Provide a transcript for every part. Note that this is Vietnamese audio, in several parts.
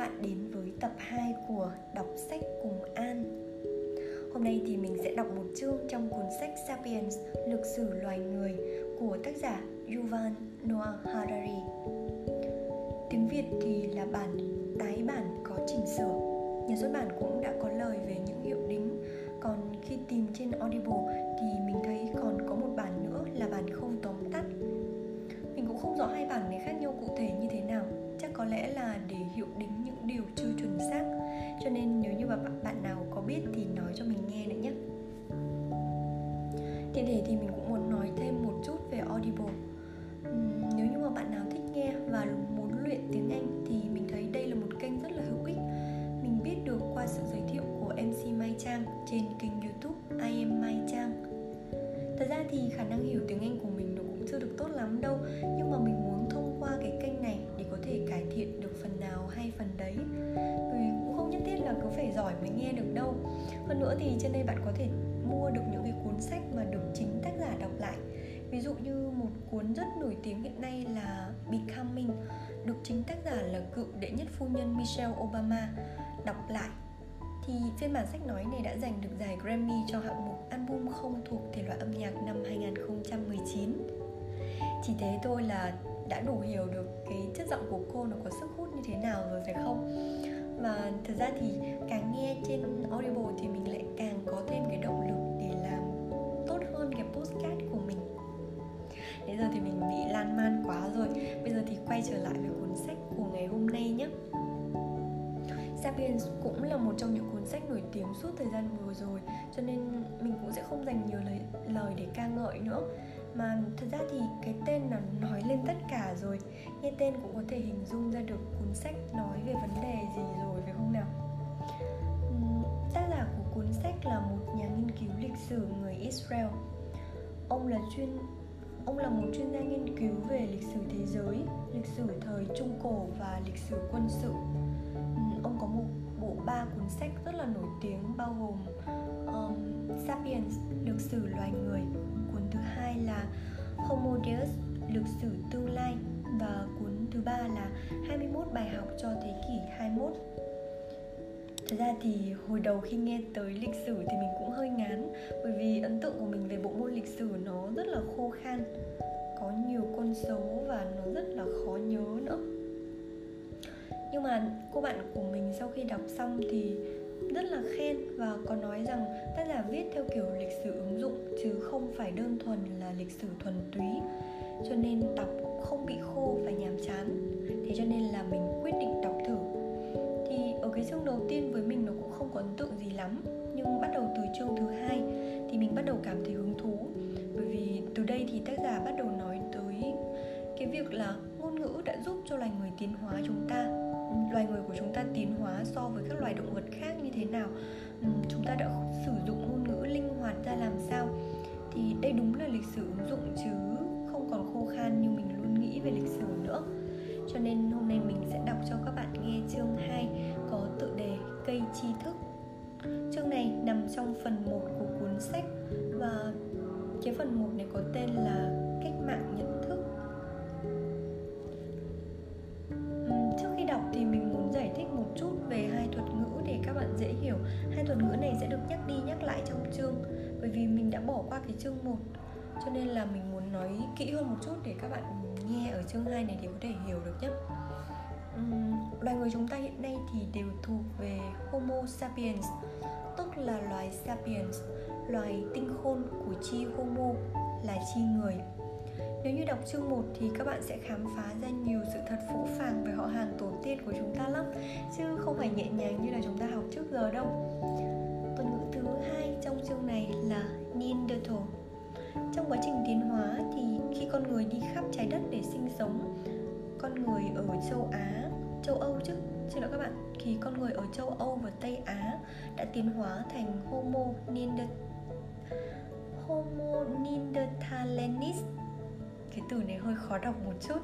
bạn đến với tập 2 của Đọc sách cùng An. Hôm nay thì mình sẽ đọc một chương trong cuốn sách Sapiens, Lực sử loài người của tác giả Yuval Noah Harari. Tiếng Việt thì là bản tái bản có chỉnh sửa Nhà xuất bản cũng đã có lời về những hiệu đính. Còn khi tìm trên Audible thì mình thấy còn có một bản nữa là bản không tóm tắt. Mình cũng không rõ hai bản này khác nhau cụ thể như thế nào có lẽ là để hiệu đính những điều chưa chuẩn xác. Cho nên nếu như mà bạn bạn nào có biết thì nói cho mình nghe nữa nhé. Tiện thể thì mình cũng muốn nói thêm một chút về audible. Uhm, nếu như mà bạn nào thích nghe và muốn luyện tiếng anh thì mình thấy đây là một kênh rất là hữu ích. Mình biết được qua sự giới thiệu của mc mai trang trên kênh youtube i am mai trang. Thật ra thì khả năng hiểu tiếng anh của mình nó cũng chưa được tốt lắm đâu hơn nữa thì trên đây bạn có thể mua được những cái cuốn sách mà được chính tác giả đọc lại. Ví dụ như một cuốn rất nổi tiếng hiện nay là Becoming, được chính tác giả là cựu đệ nhất phu nhân Michelle Obama đọc lại. Thì phiên bản sách nói này đã giành được giải Grammy cho hạng mục album không thuộc thể loại âm nhạc năm 2019 chỉ thế thôi là đã đủ hiểu được cái chất giọng của cô nó có sức hút như thế nào rồi phải không? Và thật ra thì càng nghe trên Audible thì mình lại càng có thêm cái động lực để làm tốt hơn cái postcard của mình. Bây giờ thì mình bị lan man quá rồi. Bây giờ thì quay trở lại với cuốn sách của ngày hôm nay nhé. Sapiens cũng là một trong những cuốn sách nổi tiếng suốt thời gian vừa rồi Cho nên mình cũng sẽ không dành nhiều lời, lời để ca ngợi nữa mà thật ra thì cái tên là nói lên tất cả rồi. Nghe tên cũng có thể hình dung ra được cuốn sách nói về vấn đề gì rồi phải không nào? Tác giả của cuốn sách là một nhà nghiên cứu lịch sử người Israel. Ông là chuyên ông là một chuyên gia nghiên cứu về lịch sử thế giới lịch sử thời trung cổ và lịch sử quân sự. Ông có một bộ ba cuốn sách rất là nổi tiếng bao gồm um, Sapiens, lược sử loài người hai là Homo Deus, lịch sử tương lai và cuốn thứ ba là 21 bài học cho thế kỷ 21 Thật ra thì hồi đầu khi nghe tới lịch sử thì mình cũng hơi ngán Bởi vì ấn tượng của mình về bộ môn lịch sử nó rất là khô khan Có nhiều con số và nó rất là khó nhớ nữa. Nhưng mà cô bạn của mình sau khi đọc xong thì rất là khen và có nói rằng tác giả viết theo kiểu lịch sử ứng dụng chứ không phải đơn thuần là lịch sử thuần túy. Cho nên đọc không bị khô và nhàm chán. Thế cho nên là mình quyết định đọc thử. Thì ở cái chương đầu tiên với mình nó cũng không có ấn tượng gì lắm, nhưng bắt đầu từ chương thứ hai thì mình bắt đầu cảm thấy hứng thú. Bởi vì từ đây thì tác giả bắt đầu nói tới cái việc là ngôn ngữ đã giúp cho loài người tiến hóa chúng ta loài người của chúng ta tiến hóa so với các loài động vật khác như thế nào? Chúng ta đã sử dụng ngôn ngữ linh hoạt ra làm sao? Thì đây đúng là lịch sử ứng dụng chứ không còn khô khan như mình luôn nghĩ về lịch sử nữa. Cho nên hôm nay mình sẽ đọc cho các bạn nghe chương 2 có tựa đề cây tri thức. Chương này nằm trong phần 1 của cuốn sách và cái phần 1 này có tên là cách mạng nhận chương 1 cho nên là mình muốn nói kỹ hơn một chút để các bạn nghe ở chương 2 này để có thể hiểu được nhé. Uhm, loài người chúng ta hiện nay thì đều thuộc về Homo sapiens tức là loài sapiens loài tinh khôn của chi Homo là chi người. Nếu như đọc chương 1 thì các bạn sẽ khám phá ra nhiều sự thật phũ phàng về họ hàng tổ tiên của chúng ta lắm Chứ không phải nhẹ nhàng như là chúng ta học trước giờ đâu. Neanderthal Trong quá trình tiến hóa thì khi con người đi khắp trái đất để sinh sống Con người ở châu Á, châu Âu chứ Xin lỗi các bạn, khi con người ở châu Âu và Tây Á đã tiến hóa thành Homo Neanderthal Homo neanderthalensis cái từ này hơi khó đọc một chút.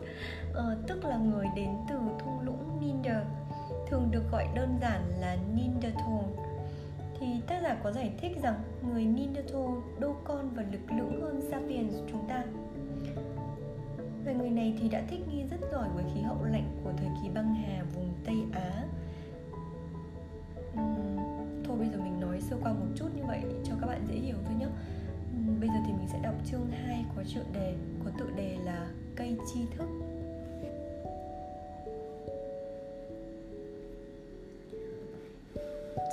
Ờ, tức là người đến từ thung lũng Ninder thường được gọi đơn giản là Neanderthal thì tác giả có giải thích rằng người Neanderthal đô con và lực lưỡng hơn Sapiens chúng ta. Về người này thì đã thích nghi rất giỏi với khí hậu lạnh của thời kỳ băng hà vùng Tây Á. Thôi bây giờ mình nói sơ qua một chút như vậy cho các bạn dễ hiểu thôi nhé. Bây giờ thì mình sẽ đọc chương 2 có tựa đề, có tựa đề là cây tri thức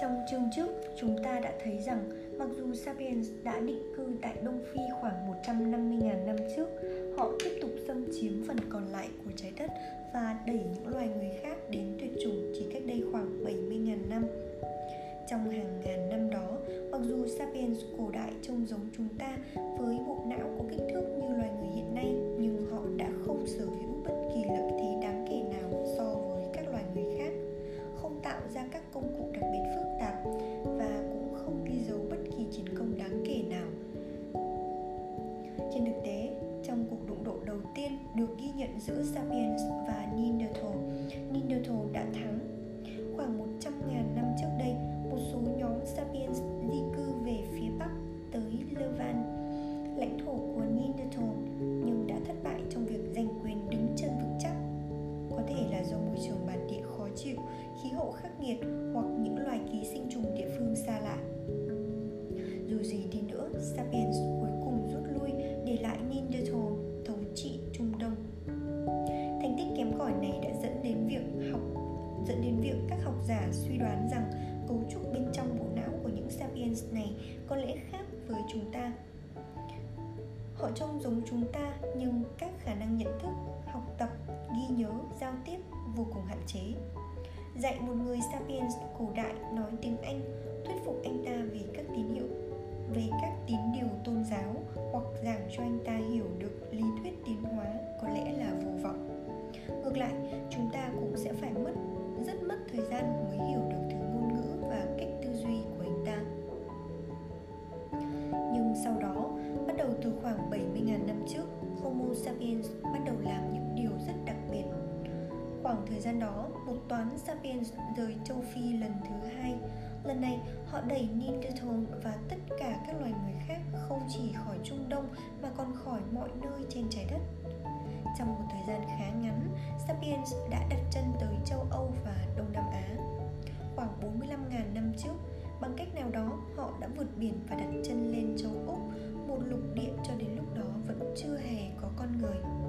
Trong chương trước, chúng ta đã thấy rằng mặc dù Sapiens đã định cư tại Đông Phi khoảng 150.000 năm trước, họ tiếp tục xâm chiếm phần còn lại của trái đất và đẩy những loài người khác đến tuyệt chủng chỉ cách đây khoảng 70.000 năm. Trong hàng ngàn năm đó, mặc dù Sapiens cổ đại trông giống chúng ta gian đó một toán sapiens rời châu Phi lần thứ hai Lần này họ đẩy Neanderthal và tất cả các loài người khác không chỉ khỏi Trung Đông mà còn khỏi mọi nơi trên trái đất trong một thời gian khá ngắn, Sapiens đã đặt chân tới châu Âu và Đông Nam Á. Khoảng 45.000 năm trước, bằng cách nào đó họ đã vượt biển và đặt chân lên châu Úc, một lục địa cho đến lúc đó vẫn chưa hề có con người.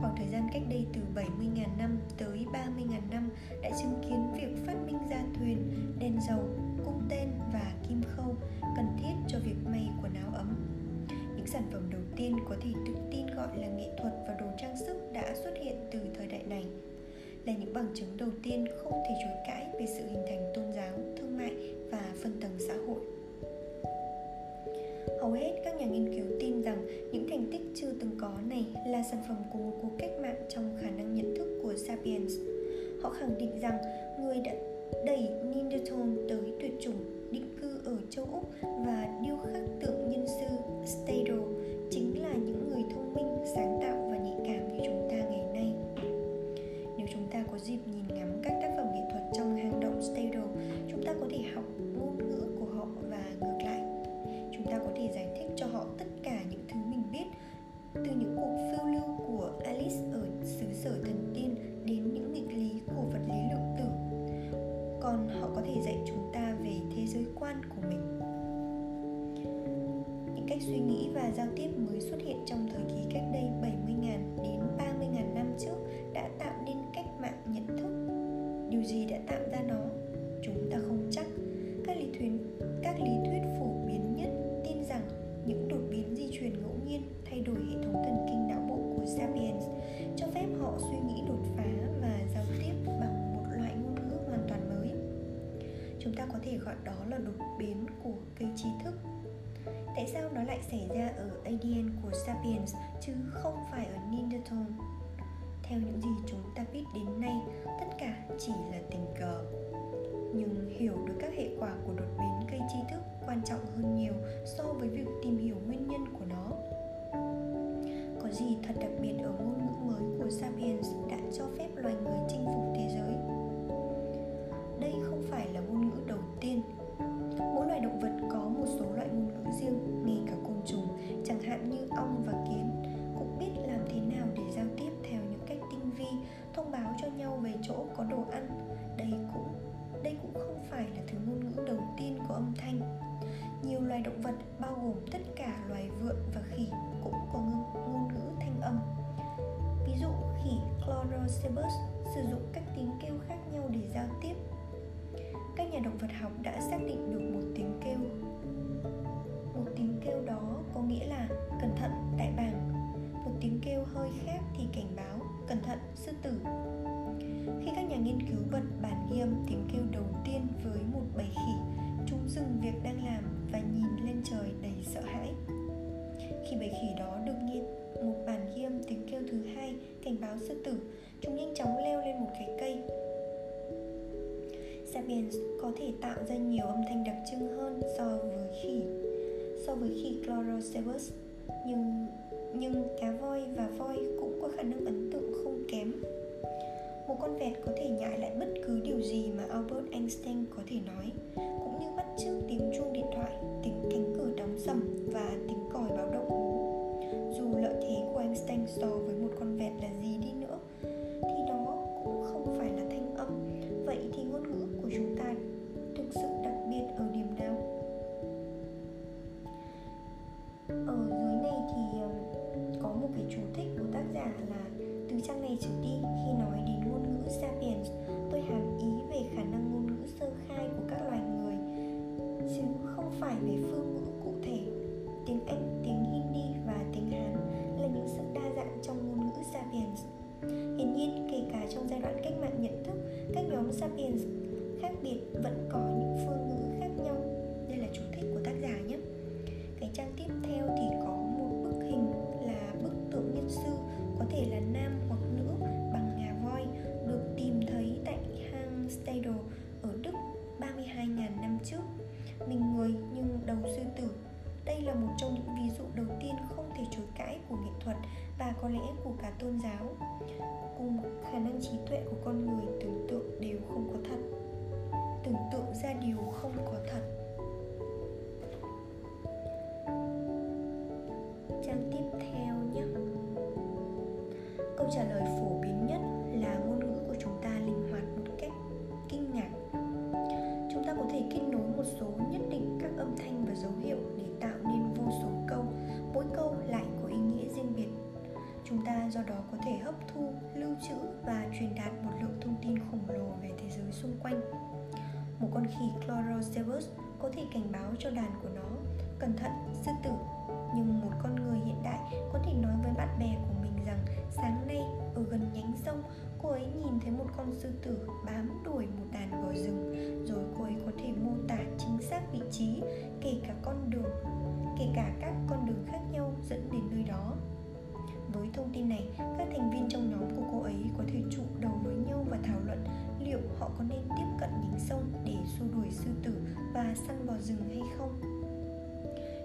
Khoảng thời gian cách đây từ 70.000 năm tới 30.000 năm đã chứng kiến việc phát minh ra thuyền, đèn dầu, cung tên và kim khâu cần thiết cho việc may quần áo ấm những sản phẩm đầu tiên có thể tự tin gọi là nghệ thuật và đồ trang sức đã xuất hiện từ thời đại này là những bằng chứng đầu tiên không thể chối cãi về sự hình thành tôn giáo, thương mại và phân tầng xã hội. Hầu hết các nhà nghiên cứu tin rằng những thành tích chưa từng có này là sản phẩm của một cuộc cách mạng trong khả năng nhận thức của Sapiens. Họ khẳng định rằng người đã đẩy Neanderthal tới tuyệt chủng định cư ở châu Úc và điêu khắc tượng nhân sư Stadel quan của mình. Những cách suy nghĩ và giao tiếp mới xuất hiện trong thời kỳ cách đây 70.000 đến 30.000 năm trước đã tạo nên cách mạng nhận thức chúng ta có thể gọi đó là đột biến của cây trí thức. Tại sao nó lại xảy ra ở ADN của Sapiens chứ không phải ở Neanderthal theo những gì chúng ta biết đến nay, tất cả chỉ là tình cờ. Nhưng hiểu được các hệ quả của đột biến cây tri thức quan trọng hơn nhiều so với việc tìm hiểu nguyên nhân của nó. Có gì thật đặc biệt ở ngôn ngữ mới của sapiens đã cho phép loài người chinh phục thế giới? Đây không phải là ngôn ngữ tiên cảnh sư tử, chúng nhanh chóng leo lên một cái cây. Sapiens có thể tạo ra nhiều âm thanh đặc trưng hơn so với khỉ so với khỉ Chlorocebus nhưng nhưng cá voi và voi cũng có khả năng ấn tượng không kém. Một con vẹt có thể nhại lại bất cứ điều gì mà Albert Einstein có thể nói cũng như bắt chước tiếng chuông điện thoại tiếng cánh cửa đóng sầm và tiếng còi báo động. Dù lợi thế của Einstein so với lưu trữ và truyền đạt một lượng thông tin khổng lồ về thế giới xung quanh. Một con khỉ Chlorocebus có thể cảnh báo cho đàn của nó Cẩn thận, sư tử. Nhưng một con người hiện đại có thể nói với bạn bè của mình rằng sáng nay ở gần nhánh sông cô ấy nhìn thấy một con sư tử bám đuổi một đàn bò rừng rồi cô ấy có thể mô tả chính xác vị trí kể cả con đường kể cả các con đường khác nhau dẫn đến nơi đó với thông tin này, các thành viên trong nhóm của cô ấy có thể trụ đầu với nhau và thảo luận liệu họ có nên tiếp cận nhánh sông để xua đuổi sư tử và săn bò rừng hay không.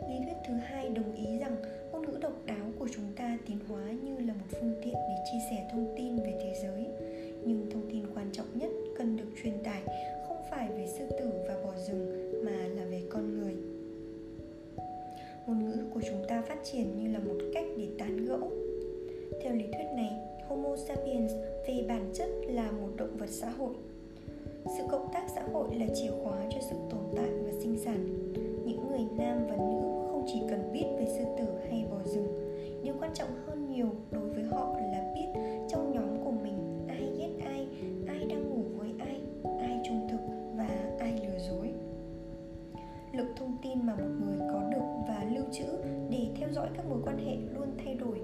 Lý thuyết thứ hai đồng ý rằng ngôn ngữ độc đáo của chúng ta tiến hóa như là một phương tiện để chia sẻ thông tin về thế giới. Nhưng thông tin quan trọng nhất cần được truyền tải không phải về sư tử và bò rừng mà là về con người ngôn ngữ của chúng ta phát triển như là một cách để tán gẫu. Theo lý thuyết này, homo sapiens về bản chất là một động vật xã hội. Sự cộng tác xã hội là chìa khóa cho sự tồn tại và sinh sản. Những người nam và nữ không chỉ cần biết về sư tử hay bò rừng. Điều quan trọng hơn nhiều đối với họ là biết trong nhóm của mình ai ghét ai ai đang ngủ với ai ai trung thực và ai lừa dối. Lượng thông tin mà một người có được lưu trữ để theo dõi các mối quan hệ luôn thay đổi.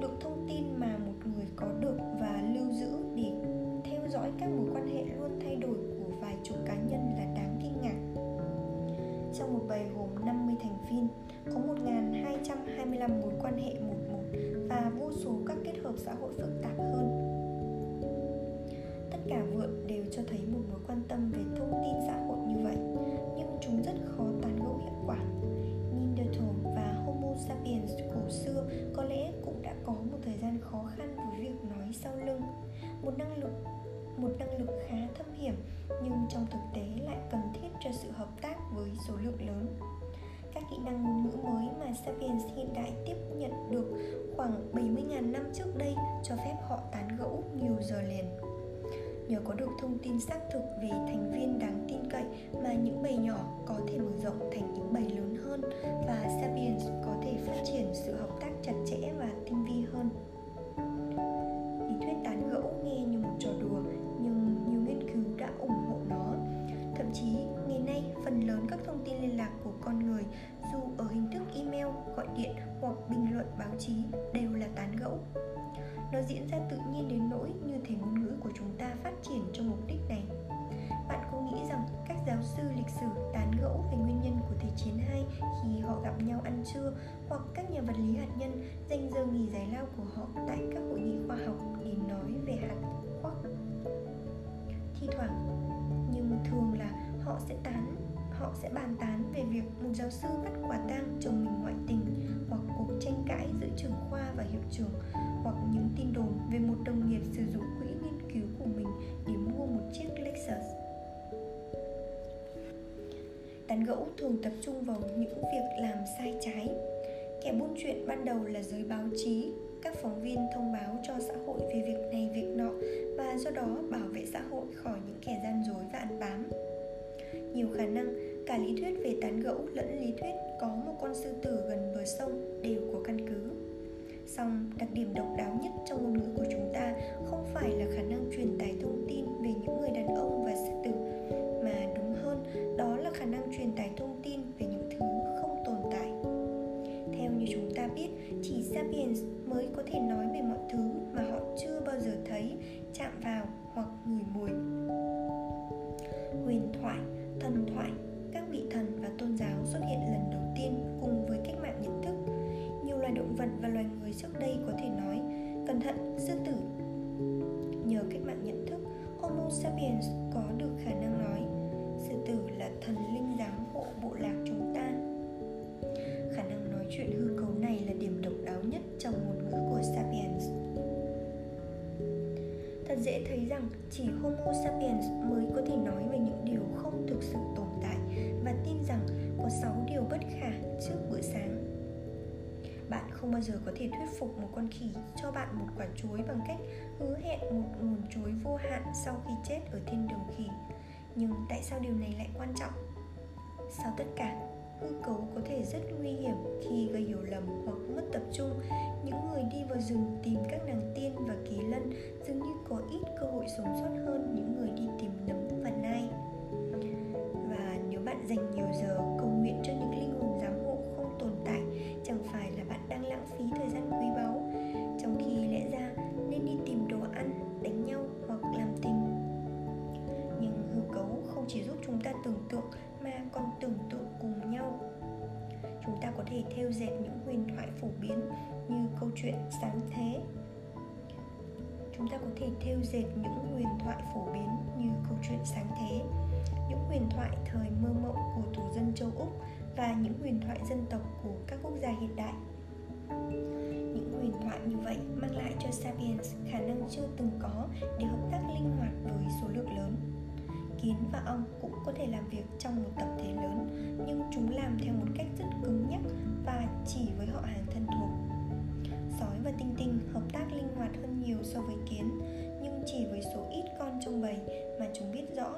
Lượng thông tin mà một người có được và lưu giữ để theo dõi các mối quan hệ luôn thay đổi của vài chục cá nhân là đáng kinh ngạc. Trong một bầy gồm 50 thành viên, có 1.225 mối quan hệ một một và vô số các kết hợp xã hội phức tạp hơn. Tất cả vượn đều cho thấy một mối quan tâm về thông tin xã hội khó khăn với việc nói sau lưng một năng lực, một năng lực khá thâm hiểm, nhưng trong thực tế lại cần thiết cho sự hợp tác với số lượng lớn các kỹ năng ngôn ngữ mới mà Sapiens hiện đại tiếp nhận được khoảng 70.000 năm trước đây cho phép họ tán gẫu nhiều giờ liền. Nhờ có được thông tin xác thực về thành viên đáng tin cậy mà những bầy nhỏ có thể mở rộng thành những bầy lớn hơn và Sapiens có thể phát triển sự hợp tác chặt chẽ và tinh vi đó bảo vệ xã hội khỏi những kẻ gian dối và ăn bám. Nhiều khả năng cả lý thuyết về tán gẫu lẫn lý thuyết có một con sư tử gần bờ sông đều có căn cứ Song, đặc điểm độc đáo nhất trong ngôn ngữ của chúng ta không phải là khả năng truyền tải thông tin về những người đàn ông và sư tử, mà đúng hơn, đó là khả năng truyền tải thông tin về những thứ không tồn tại. Theo như chúng ta biết, chỉ Sapiens mới có thể nói về mọi thứ mà họ chưa bao giờ thấy, chạm vào hoặc ngửi mùi. Huyền thoại, thần thoại, các vị thần và tôn giáo xuất hiện lần đầu tiên cùng với cách mạng nhận thức. Nhiều loài động vật và loài người trước đây có thể nói cẩn thận sư tử. Nhờ cách mạng nhận thức homo sapiens có được khả năng nói sư tử là thần linh giám hộ bộ lạc chúng ta. Khả năng nói chuyện hư cấu này là điểm độc đáo nhất trong ngôn ngữ của sapiens thật dễ thấy rằng chỉ homo sapiens mới có thể nói về những điều không thực sự tồn tại và tin rằng có 6 điều bất khả trước bữa sáng. Bạn không bao giờ có thể thuyết phục một con khỉ cho bạn một quả chuối bằng cách hứa hẹn một nguồn chuối vô hạn sau khi chết ở thiên đường khỉ. Nhưng tại sao điều này lại quan trọng? Sau tất cả hư cấu có thể rất nguy hiểm khi gây hiểu lầm hoặc mất tập trung. Những người đi vào rừng tìm các nàng tiên và kỳ lân dường như có ít cơ hội sống sót hơn những người đi tìm nấm và nai. Và nếu bạn dành nhiều giờ cầu nguyện cho đang còn tưởng tượng cùng nhau. Chúng ta có thể theo dệt những huyền thoại phổ biến như câu chuyện sáng thế. Chúng ta có thể theo dệt những huyền thoại phổ biến như câu chuyện sáng thế, những huyền thoại thời mơ mộng của thủ dân châu úc và những huyền thoại dân tộc của các quốc gia hiện đại. Những huyền thoại như vậy mang lại cho sapiens khả năng chưa từng có để hợp tác linh hoạt với số lượng lớn kiến và ong cũng có thể làm việc trong một tập thể lớn nhưng chúng làm theo một cách rất cứng nhắc và chỉ với họ hàng thân thuộc sói và tinh tinh hợp tác linh hoạt hơn nhiều so với kiến nhưng chỉ với số ít con trong bầy mà chúng biết rõ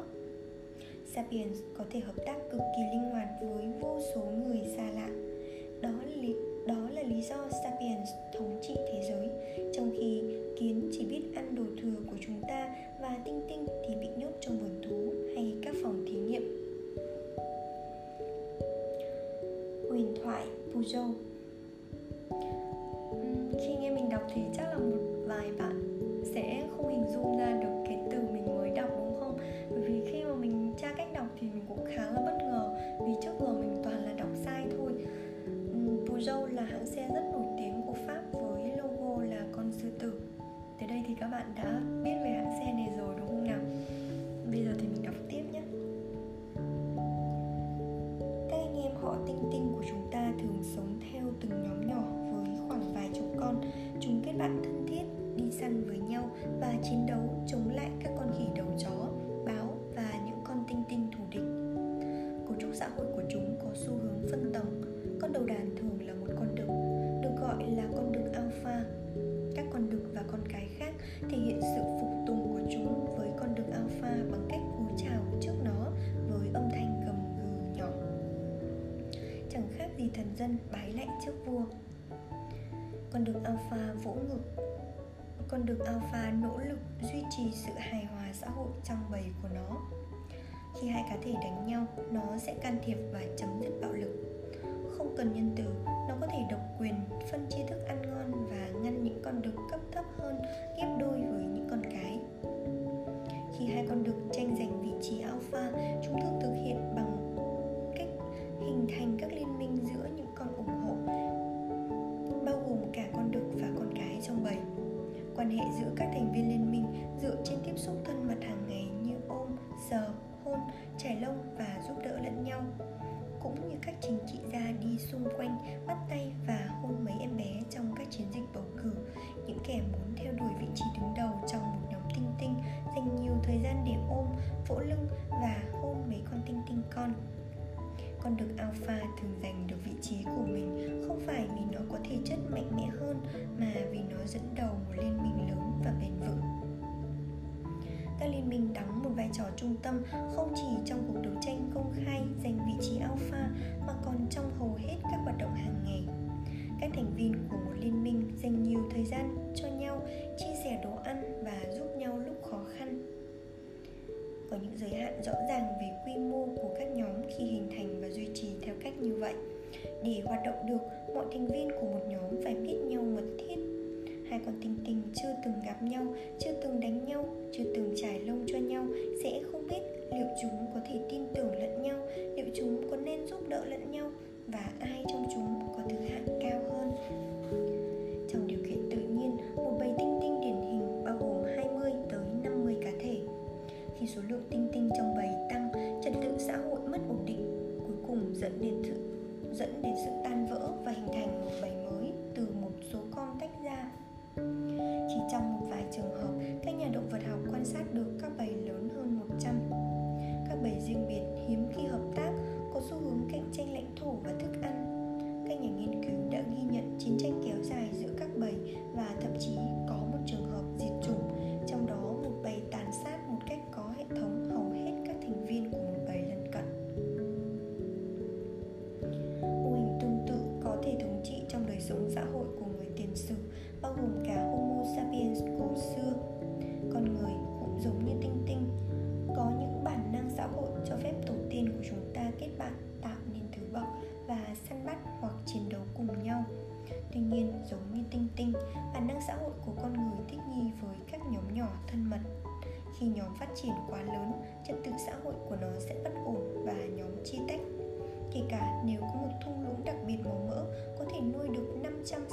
Sapiens có thể hợp tác cực kỳ linh hoạt với vô số người xa lạ. Đó là lý, đó là lý do Sapiens thống trị thế giới, trong khi kiến chỉ biết ăn đồ thừa của chúng ta và tinh tinh thoại hội trong bầy của nó. Khi hai cá thể đánh nhau, nó sẽ can thiệp và chấm dứt bạo lực. Không cần nhân từ, nó có thể độc quyền, phân chia thức ăn ngon và ngăn những con đực cấp thấp hơn, ghép đôi với những con cái. Khi hai con đực tranh giành vị trí alpha, chúng thường thực hiện bằng cách hình thành các liên minh giữa những con ủng hộ, bao gồm cả con đực và con cái trong bầy. Quan hệ giữa các thành viên liên minh hôn lông và giúp đỡ lẫn nhau, cũng như các chính trị gia đi xung quanh, bắt tay tâm không chỉ trong cuộc đấu tranh công khai giành vị trí alpha mà còn trong hầu hết các hoạt động hàng ngày. Các thành viên của một liên minh dành nhiều thời gian cho nhau, chia sẻ đồ ăn và giúp nhau lúc khó khăn. Có những giới hạn rõ ràng về quy mô của các nhóm khi hình thành và duy trì theo cách như vậy. Để hoạt động được, mọi thành viên của một nhóm phải biết nhau mật thiết hai con tinh tinh chưa từng gặp nhau, chưa từng đánh nhau, chưa từng trải lông cho nhau, sẽ không biết liệu chúng có thể tin tưởng lẫn nhau, liệu chúng có nên giúp đỡ lẫn nhau và ai trong chúng có thứ hạng cao hơn. Trong điều kiện tự nhiên, một bầy tinh tinh điển hình bao gồm 20 tới 50 cá thể. Khi số lượng tinh tinh trong bầy tăng, trật tự xã hội mất ổn định, cuối cùng dẫn đến sự, dẫn đến sự tan vỡ và hình thành một bầy mới từ một số con tách ra chỉ trong một vài trường hợp, các nhà động vật học quan sát được các bầy lớn hơn 100 các bầy riêng biệt hiếm khi hợp tác, có xu hướng cạnh tranh lãnh thổ và thức ăn. Các nhà nghiên cứu triển quá lớn, trật tự xã hội của nó sẽ bất ổn và nhóm chia tách. Kể cả nếu có một thung lũng đặc biệt màu mỡ có thể nuôi được 500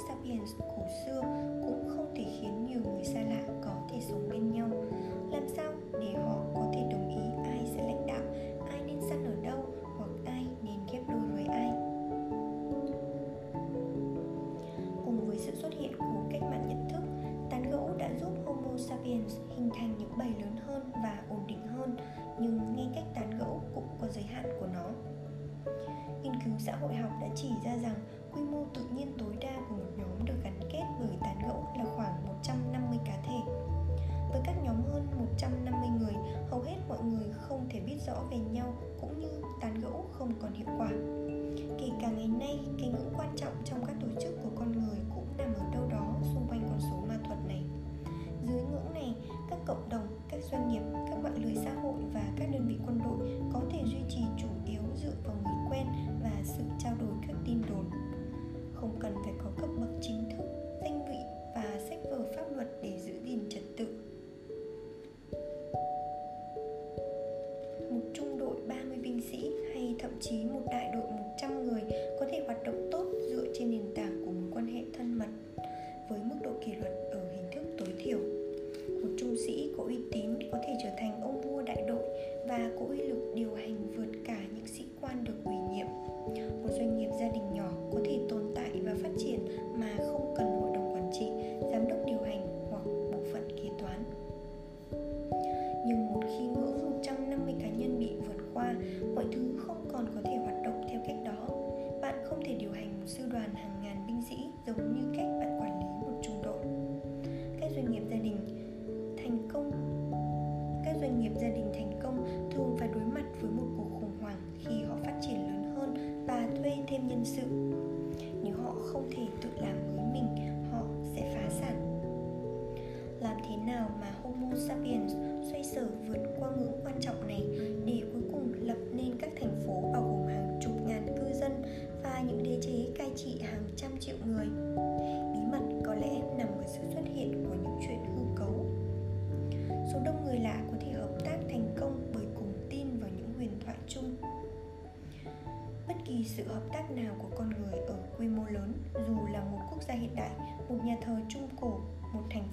thậm chí một đại đội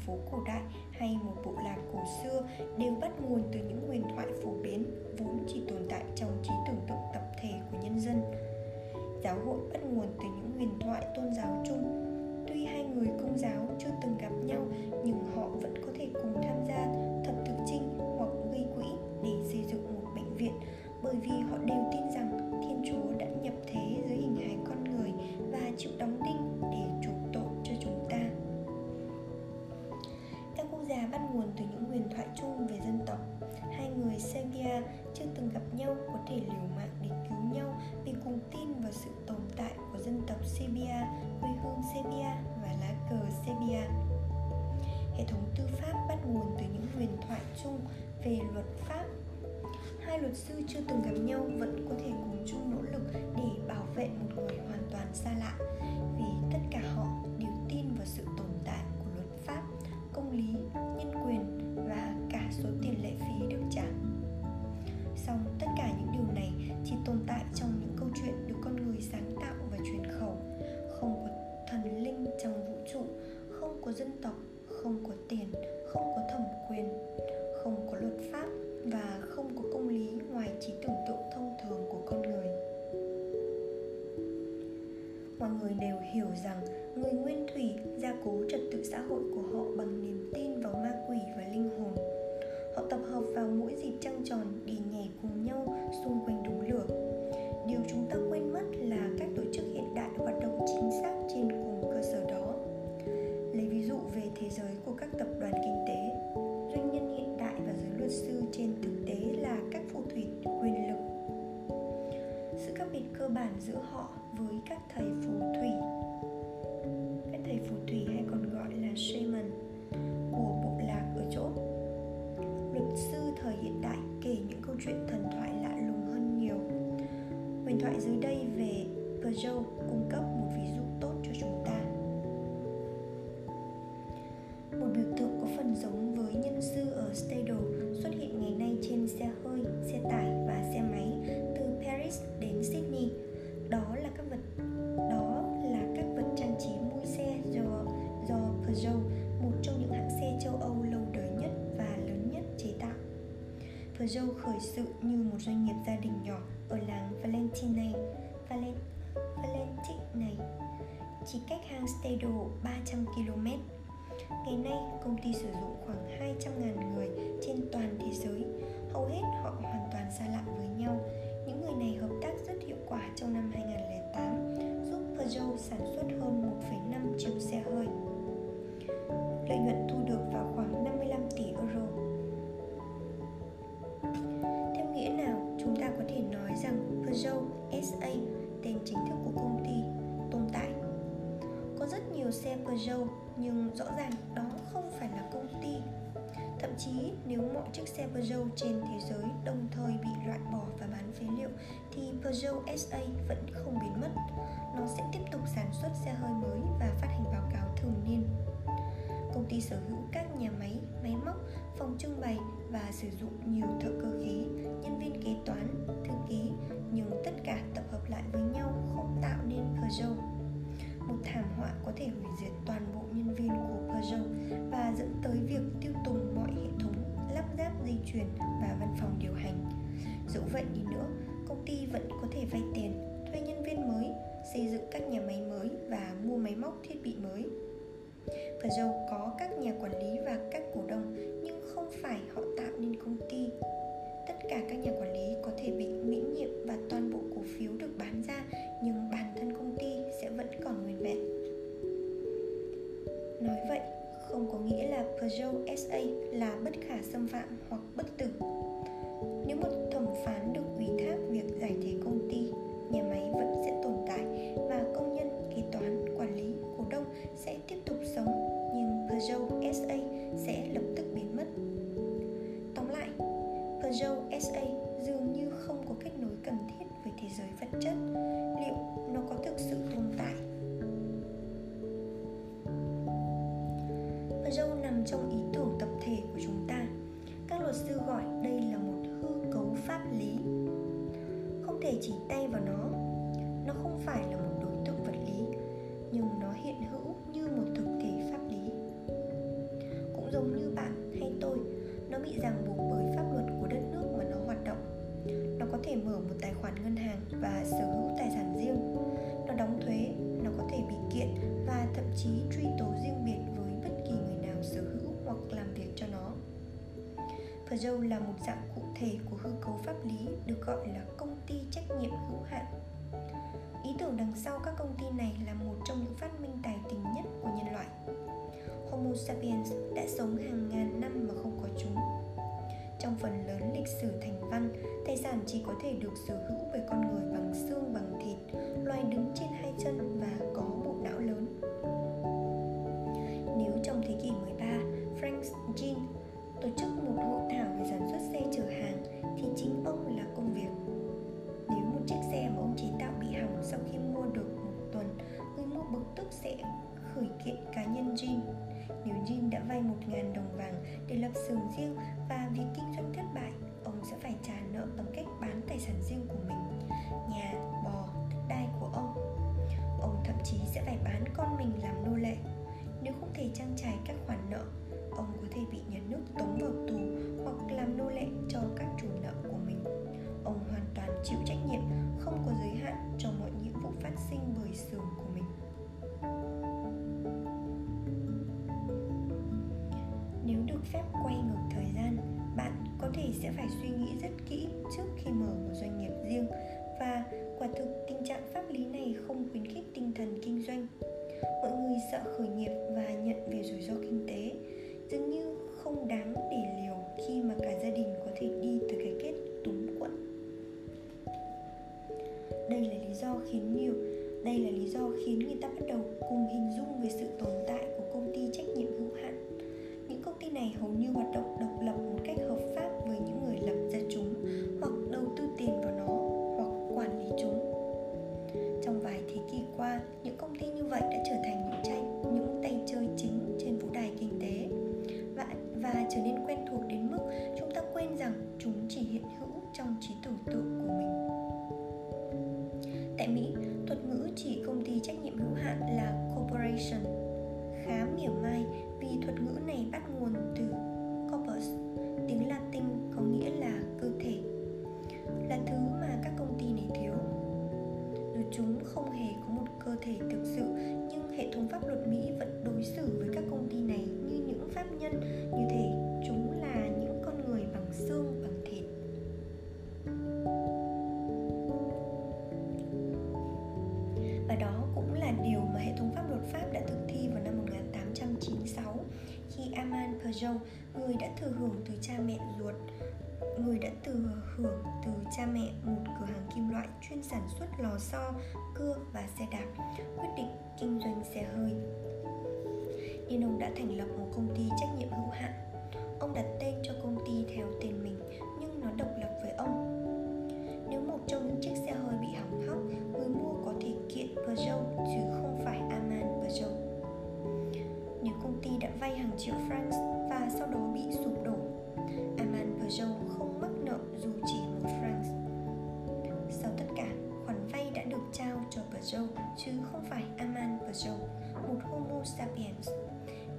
Phố luật sư chưa từng gặp nhau vẫn dâu khởi sự như một doanh nghiệp gia đình nhỏ ở làng Valentine này. Valen, Valentine này chỉ cách hang Stedo 300 km. Ngày nay, công ty sử dụng khoảng 200.000 người trên toàn thế giới. Hầu hết họ hoàn toàn xa lạ với nhau. Những người này hợp tác rất hiệu quả trong năm 2008, giúp Peugeot sản xuất hơn 1,5 triệu xe hơi. Lợi nhuận thu được nhưng rõ ràng đó không phải là công ty Thậm chí nếu mọi chiếc xe Peugeot trên thế giới đồng thời bị loại bỏ và bán phế liệu thì Peugeot SA vẫn không biến mất. Nó sẽ tiếp tục sản xuất xe hơi mới và phát hành báo cáo thường niên. Công ty sở hữu các nhà máy, máy móc, phòng trưng bày và sử dụng nhiều thợ cơ khí, nhân viên kế toán, thư ký, nhưng tất cả tập hợp lại với nhau không tạo nên Peugeot một thảm họa có thể hủy diệt toàn bộ nhân viên của Peugeot và dẫn tới việc tiêu tùng mọi hệ thống lắp ráp dây chuyền và văn phòng điều hành. Dẫu vậy đi nữa, công ty vẫn có thể vay tiền, thuê nhân viên mới, xây dựng các nhà máy mới và mua máy móc thiết bị mới. Peugeot có các nhà quản lý và các cổ đông nhưng không phải họ tạo nên công ty. Tất cả các nhà quản lý có thể bị Nói vậy không có nghĩa là Peugeot SA là bất khả xâm phạm hoặc bất tử. Nếu một thẩm phán được ủy thác việc giải thể công ty, nhà máy vẫn sẽ tồn tại và công nhân, kế toán, quản lý, cổ đông sẽ tiếp tục sống nhưng Peugeot SA sẽ lập tức biến mất. Tóm lại, Peugeot SA dường như không có kết nối cần thiết với thế giới dâu là một dạng cụ thể của hư cấu pháp lý được gọi là công ty trách nhiệm hữu hạn ý tưởng đằng sau các công ty này là một trong những phát minh tài tình nhất của nhân loại Homo sapiens đã sống hàng ngàn năm mà không có chúng. Trong phần lớn lịch sử thành văn, tài sản chỉ có thể được sở hữu bởi con người bằng xương bằng thịt, loài đứng trên hai chân và có bực tức sẽ khởi kiện cá nhân Jin. Nếu Jin đã vay 1.000 đồng vàng để lập xưởng riêng và việc kinh doanh thất bại, ông sẽ phải trả nợ bằng pháp Aman người đã thừa hưởng từ cha mẹ ruột, người đã thừa hưởng từ cha mẹ một cửa hàng kim loại chuyên sản xuất lò xo, cưa và xe đạp, quyết định kinh doanh xe hơi. Nên ông đã thành lập một công ty trách nhiệm hữu hạn. Ông đặt tên cho công ty theo tên mình, nhưng nó độc lập với ông. Nếu một trong những chiếc xe hơi bị hỏng hóc, người mua có thể kiện Peugeot chứ không phải Aman Peugeot nếu công ty đã vay hàng triệu francs sau đó bị sụp đổ. Aman Peugeot không mắc nợ dù chỉ một franc. Sau tất cả, khoản vay đã được trao cho Peugeot chứ không phải Aman Peugeot, một Homo sapiens.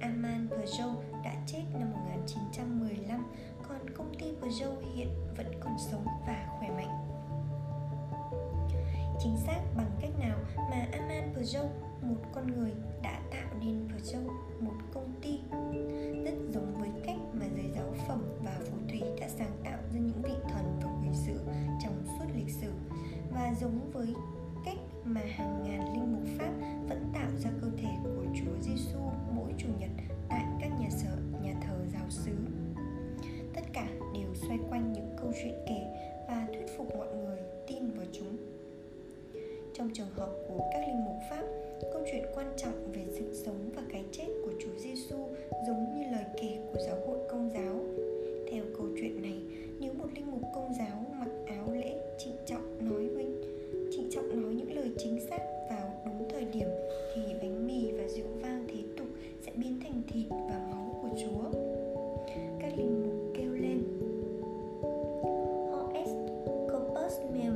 Aman Peugeot đã chết năm 1915, còn công ty Peugeot hiện vẫn còn sống và khỏe mạnh. Chính xác bằng cách nào mà Aman Peugeot, một con người đã tạo nên Peugeot, một công ty rất giống với và giống với cách mà hàng ngàn linh mục pháp vẫn tạo ra cơ thể của Chúa Giêsu mỗi chủ nhật tại các nhà sở nhà thờ giáo xứ. Tất cả đều xoay quanh những câu chuyện kể và thuyết phục mọi người tin vào chúng. Trong trường hợp của các linh mục pháp, câu chuyện quan trọng về sự sống và cái chết của Chúa Giêsu giống như lời kể của giáo hội công giáo. Theo câu chuyện này, nếu một linh mục công giáo próximo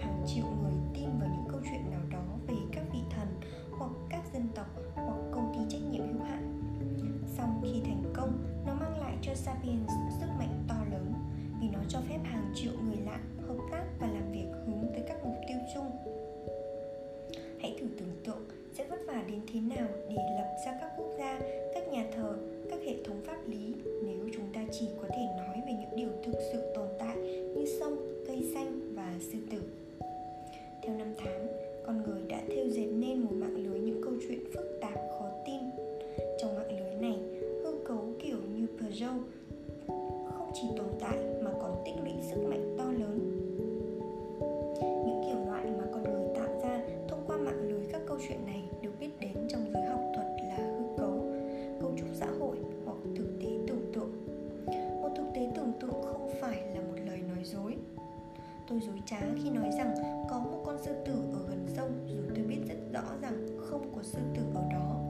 hàng triệu người tin vào những câu chuyện nào đó về các vị thần Hoặc các dân tộc hoặc công ty trách nhiệm hữu hạn. Song khi thành công, nó mang lại cho Sapiens sức mạnh to lớn Vì nó cho phép hàng triệu người lạ hợp tác và làm việc hướng tới các mục tiêu chung. Hãy thử tưởng tượng sẽ vất vả đến thế nào để lập ra các quốc gia các nhà thờ các hệ thống pháp lý nếu chúng ta chỉ có thể nói về những điều thực sự tồn tại như sông cây xanh và sư tử theo năm tháng, con người đã thêu dệt nên một mạng lưới những câu chuyện phức tạp, khó tin. Trong mạng lưới này, hư cấu kiểu như Peugeot không chỉ tồn tại mà còn tích lũy sức mạnh to lớn. Những kiểu loại mà con người tạo ra thông qua mạng lưới các câu chuyện này được biết đến trong giới học thuật là hư cấu cấu trúc xã hội hoặc thực tế tưởng tượng. Một thực tế tưởng tượng không phải là một lời nói dối. Tôi dối trá khi nói rằng con sư tử ở gần sông dù tôi biết rất rõ rằng không có sư tử ở đó.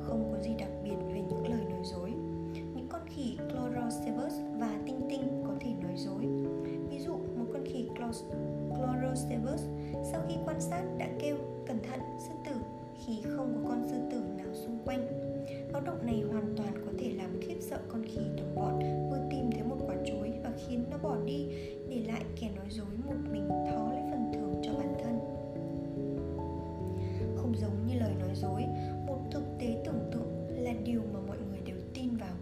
Không có gì đặc biệt về những lời nói dối. Những con khỉ Chlorocebus và tinh tinh có thể nói dối. Ví dụ, một con khỉ Chlorocebus sau khi quan sát đã kêu, cẩn thận, sư tử. Khi không có con sư tử nào xung quanh, báo động này hoàn toàn có thể làm khiếp sợ con khỉ đồng bọn vừa tìm thấy một quả chuối và khiến nó bỏ đi, để lại kẻ nói dối một mình thó lên nói dối. Một thực tế tưởng tượng là điều mà mọi người đều tin vào.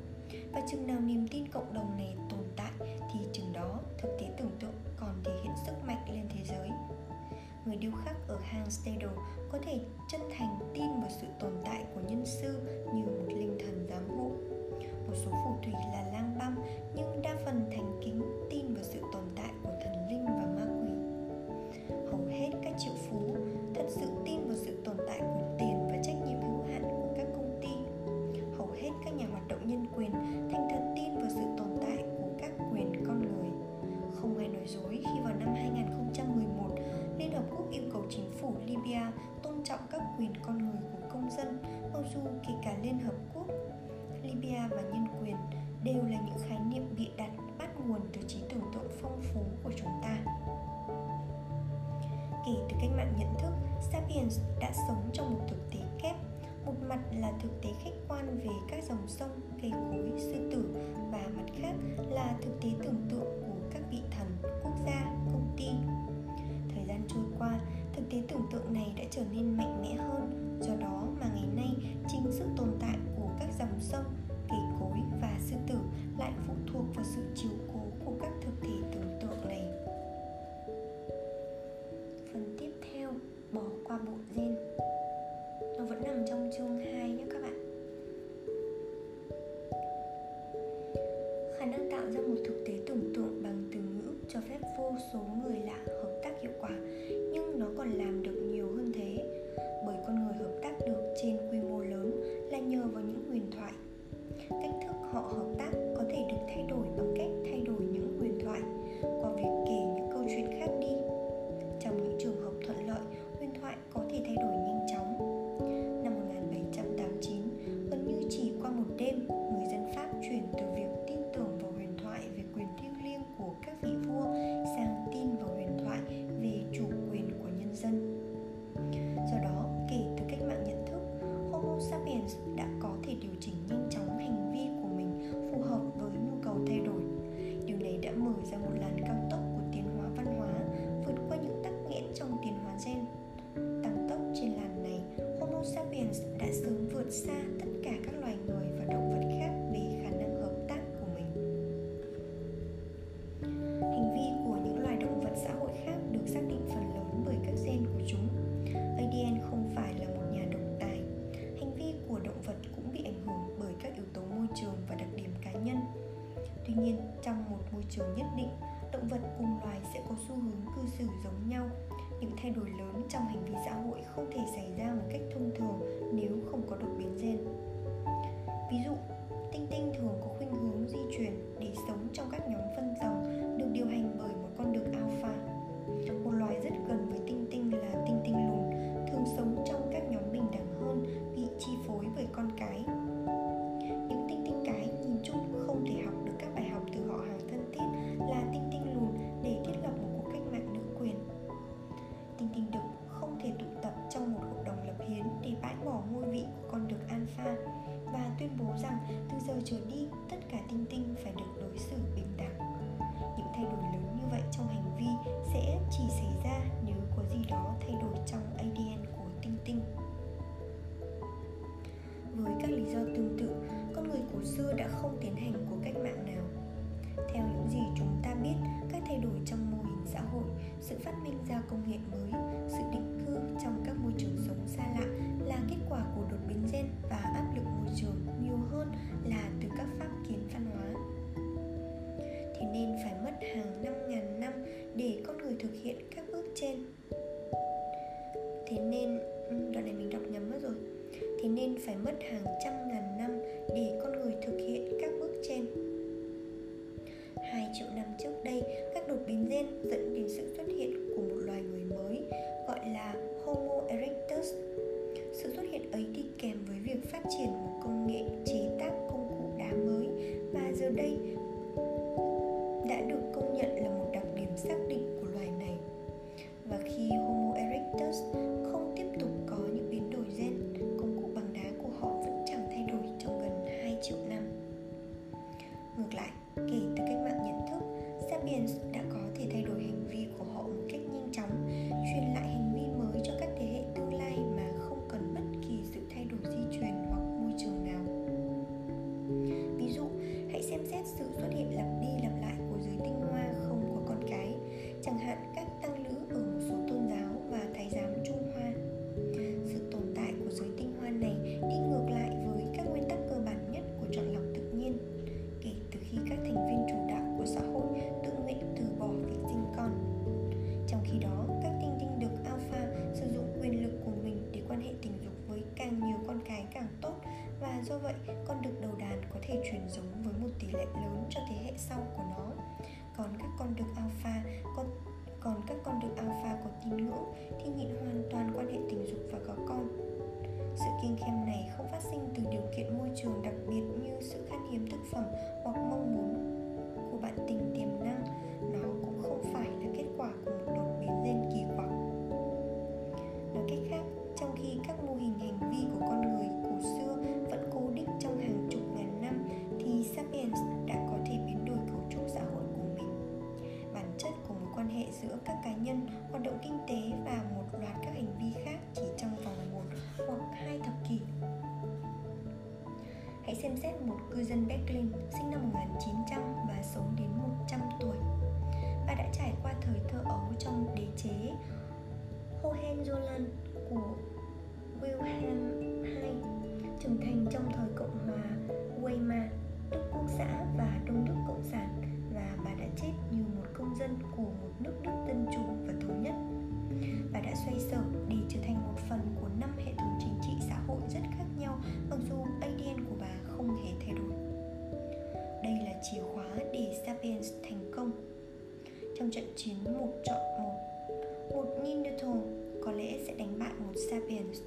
Và chừng nào niềm tin cộng đồng này tồn tại, thì chừng đó thực tế tưởng tượng còn thể hiện sức mạnh lên thế giới. Người điêu khắc ở hang Stedel có thể chân thành tin vào sự trường nhất định, động vật cùng loài sẽ có xu hướng cư xử giống nhau. Những thay đổi lớn trong hành vi xã hội không thể xảy ra trên. trong trận chiến một chọn một. Một Ninderthorn có lẽ sẽ đánh bại một Sapiens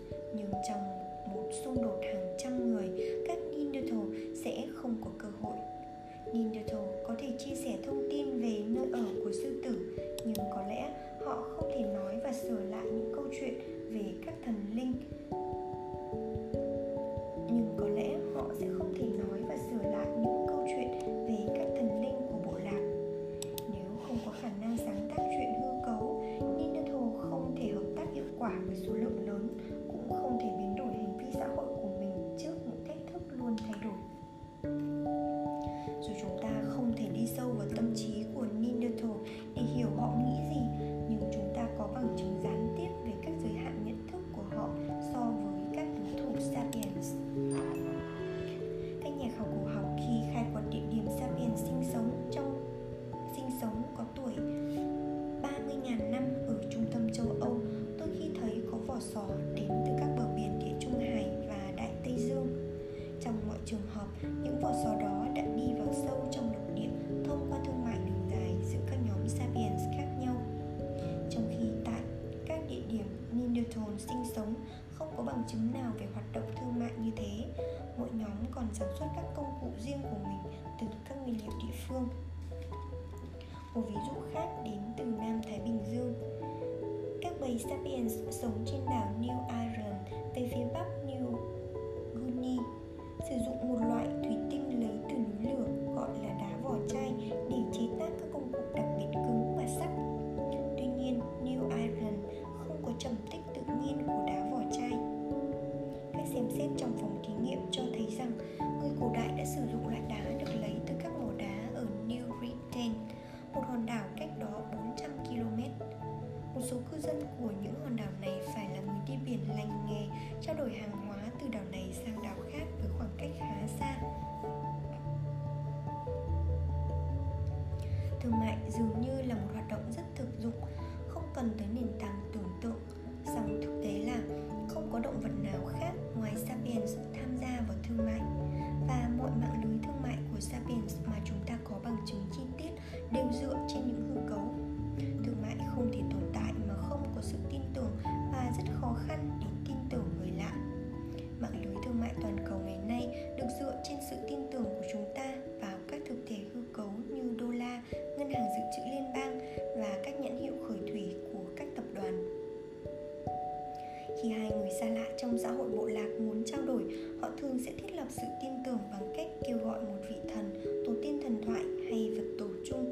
xa lạ trong xã hội bộ lạc muốn trao đổi, họ thường sẽ thiết lập sự tin tưởng bằng cách kêu gọi một vị thần, tổ tiên thần thoại hay vật tổ chung.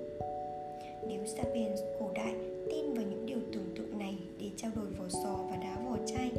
Nếu sapiens cổ đại tin vào những điều tưởng tượng này để trao đổi vỏ sò và đá vỏ chai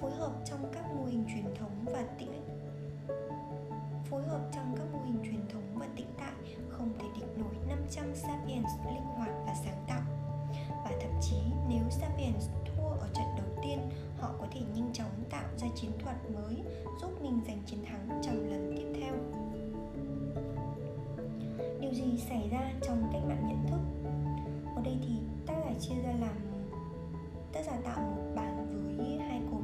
phối hợp trong các mô hình truyền thống và tĩnh phối hợp trong các mô hình truyền thống và tĩnh tại không thể địch nổi 500 Sapiens linh hoạt và sáng tạo. Và thậm chí nếu Sapiens thua ở trận đầu tiên, họ có thể nhanh chóng tạo ra chiến thuật mới giúp mình giành chiến thắng trong lần tiếp theo. Điều gì xảy ra trong cách mạng nhận thức? Ở đây thì tác giả chia ra làm tác giả tạo một bảng với hai cột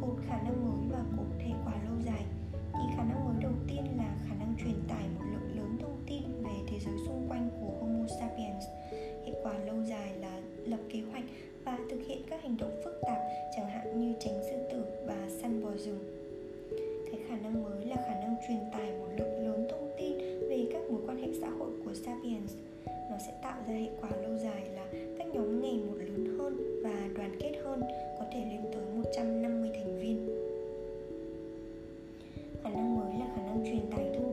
cột khả năng mới và cột hệ quả lâu dài. Thì khả năng mới đầu tiên là khả năng truyền tải một lượng lớn thông tin về thế giới xung quanh của homo sapiens. Hệ quả lâu dài là lập kế hoạch và thực hiện các hành động phức tạp, chẳng hạn như tránh sư tử và săn bò rừng. Cái khả năng mới là khả năng truyền tải một lượng lớn thông tin về các mối quan hệ xã hội của sapiens. Nó sẽ tạo ra hệ quả lâu dài là nhóm ngày một lớn hơn và đoàn kết hơn, có thể lên tới 150 thành viên. Khả năng mới là khả năng truyền tải thông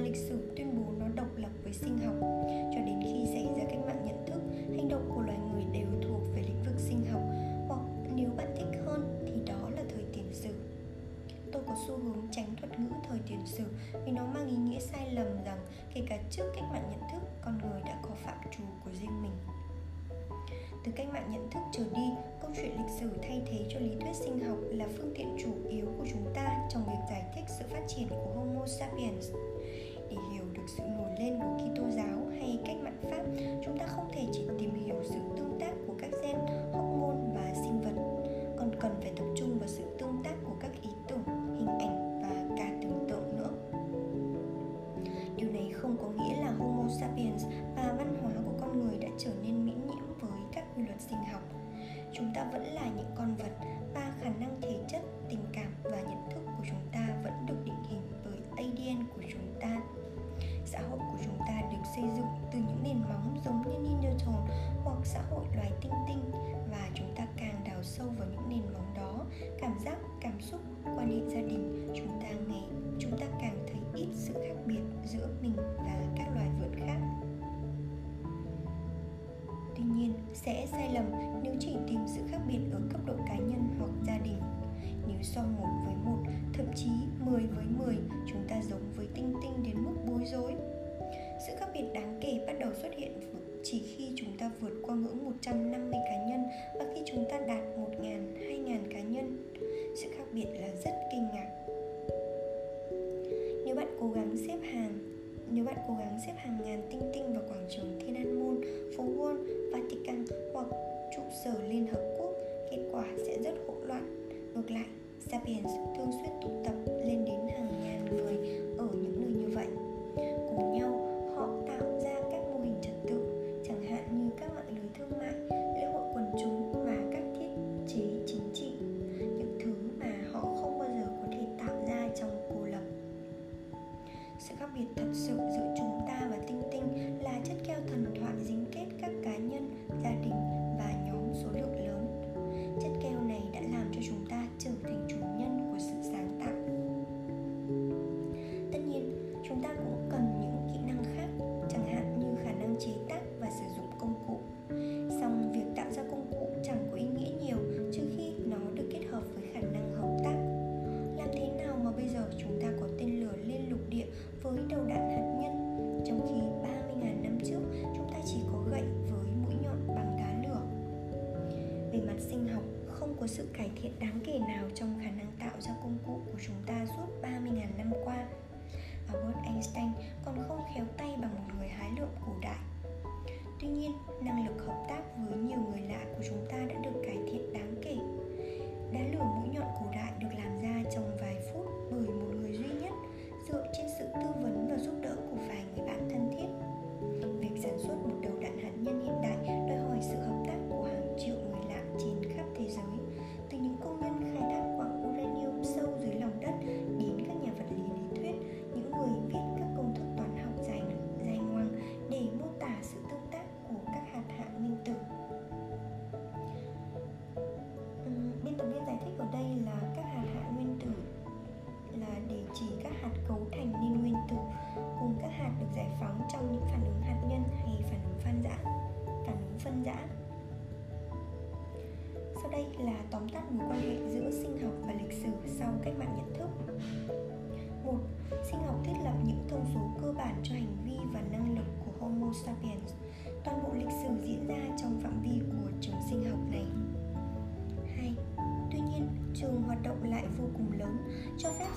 lịch sử tuyên bố nó độc lập với sinh học. Cho đến khi xảy ra cách mạng nhận thức, hành động của loài người đều thuộc về lĩnh vực sinh học, hoặc nếu bạn thích hơn thì đó là thời tiền sử. Tôi có xu hướng tránh thuật ngữ thời tiền sử vì nó mang ý nghĩa sai lầm rằng kể cả trước cách mạng nhận thức, con người đã có phạm trù của riêng mình. Từ cách mạng nhận thức trở đi, câu chuyện lịch sử thay thế cho lý thuyết sinh học là phương tiện chủ yếu của chúng ta trong việc giải thích sự phát triển của homo sapiens sự nổi lên của Kitô giáo hay cách mạng Pháp, chúng ta không thể chỉ tìm hiểu sự tương tác của các gen, hormone và sinh vật, còn cần phải tập trung vào sự tương tác của các ý tưởng, hình ảnh và cả tưởng tượng nữa. Điều này không có nghĩa là Homo sapiens và văn hóa của con người đã trở nên miễn nhiễm với các quy luật sinh học. Chúng ta vẫn là những con vật và khả năng thể xây dựng từ những nền móng giống như Neanderthal hoặc xã hội loài tinh tinh. Và chúng ta càng đào sâu vào những nền móng đó cảm giác cảm xúc quan hệ gia đình chúng ta ngày chúng ta càng thấy ít sự khác biệt giữa mình và các loài vượn khác. Tuy nhiên sẽ sai lầm nếu chỉ tìm sự khác biệt ở cấp độ cá nhân hoặc gia đình. Nếu so một với một, thậm chí 10 với 10, chúng ta giống với tinh tinh đến mức bối rối. Sự khác biệt đáng kể bắt đầu xuất hiện chỉ khi chúng ta vượt qua ngưỡng 150 cá nhân và khi chúng ta đạt 1.000, 2.000 cá nhân. Sự khác biệt là rất kinh ngạc. Nếu bạn cố gắng xếp hàng nếu bạn cố gắng xếp hàng ngàn tinh tinh vào quảng trường Thiên An Môn, phố Wall, Vatican hoặc trụ sở Liên Hợp Quốc, kết quả sẽ rất hỗn loạn. Ngược lại, Sapiens thường xuyên tụ tập lên đến hàng ngàn người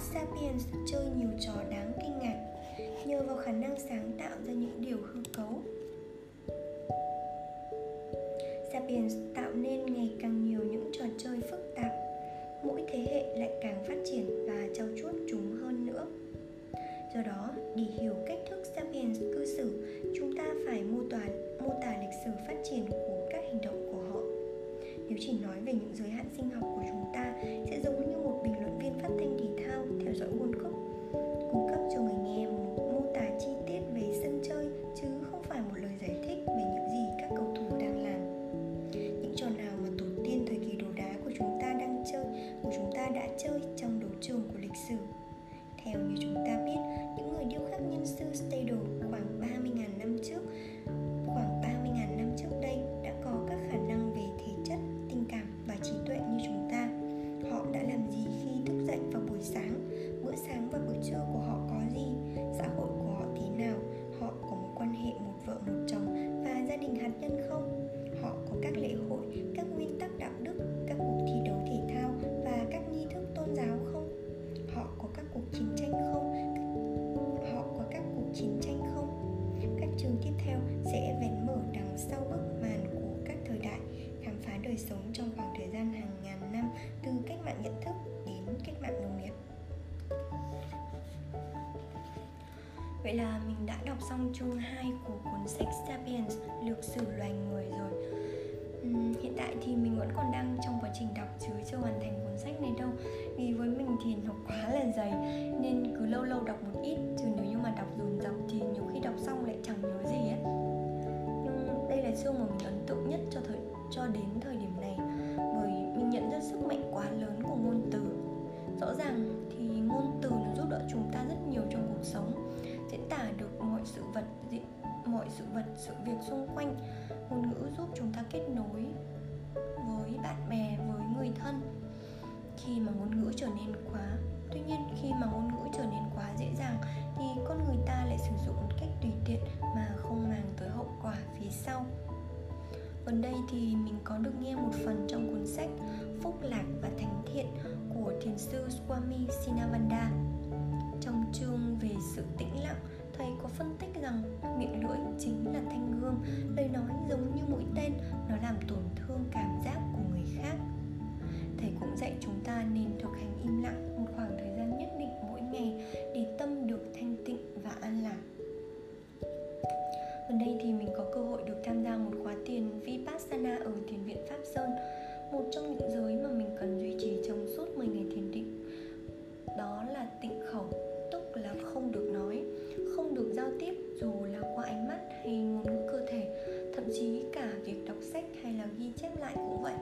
sapiens chơi nhiều trò đáng kinh ngạc. Nhờ vào khả năng sáng tạo ra người sống trong khoảng thời gian hàng ngàn năm từ cách mạng nhận thức đến cách mạng nông nghiệp. Vậy là mình đã đọc xong chương 2 của cuốn sách Sapiens Lược sử loài người rồi. Uhm, Hiện tại thì mình vẫn còn đang trong quá trình đọc chứ chưa hoàn thành cuốn sách này đâu. Vì với mình thì nó quá là dày Nên cứ lâu lâu đọc một ít Chứ nếu như mà đọc dồn dập thì nhiều khi đọc xong lại chẳng nhớ gì ấy Nhưng đây là chương mà mình ấn tượng nhất cho thời cho đến thời điểm ra sức mạnh quá lớn của ngôn từ. Rõ ràng thì ngôn từ nó giúp đỡ chúng ta rất nhiều trong cuộc sống, diễn tả được mọi sự vật mọi sự vật, sự việc xung quanh. Ngôn ngữ giúp chúng ta kết nối với bạn bè, với người thân khi mà ngôn ngữ trở nên quá, tuy nhiên khi mà ngôn ngữ trở nên quá dễ dàng thì con người ta lại sử dụng một cách tùy tiện mà không mang tới hậu quả phía sau gần đây thì mình có được nghe một phần trong cuốn sách phúc lạc và thánh thiện của thiền sư swami sinavanda trong chương về sự tĩnh lặng, thầy có phân tích rằng miệng lưỡi chính là thanh gươm, lời nói giống như mũi tên, nó làm tổn thương cảm giác của người khác. Thầy cũng dạy chúng ta nên thực hành im lặng một khoảng thời gian nhất định mỗi ngày để tâm được thanh tịnh và an lạc. Gần đây thì mình có cơ hội được tham gia một khóa vipassana ở thiền viện pháp sơn, một trong những giới mà mình cần duy trì trong suốt 10 ngày thiền định. Đó là tịnh khẩu, tức là không được nói, không được giao tiếp dù là qua ánh mắt hay ngôn ngữ cơ thể, thậm chí cả việc đọc sách hay là ghi chép lại cũng vậy.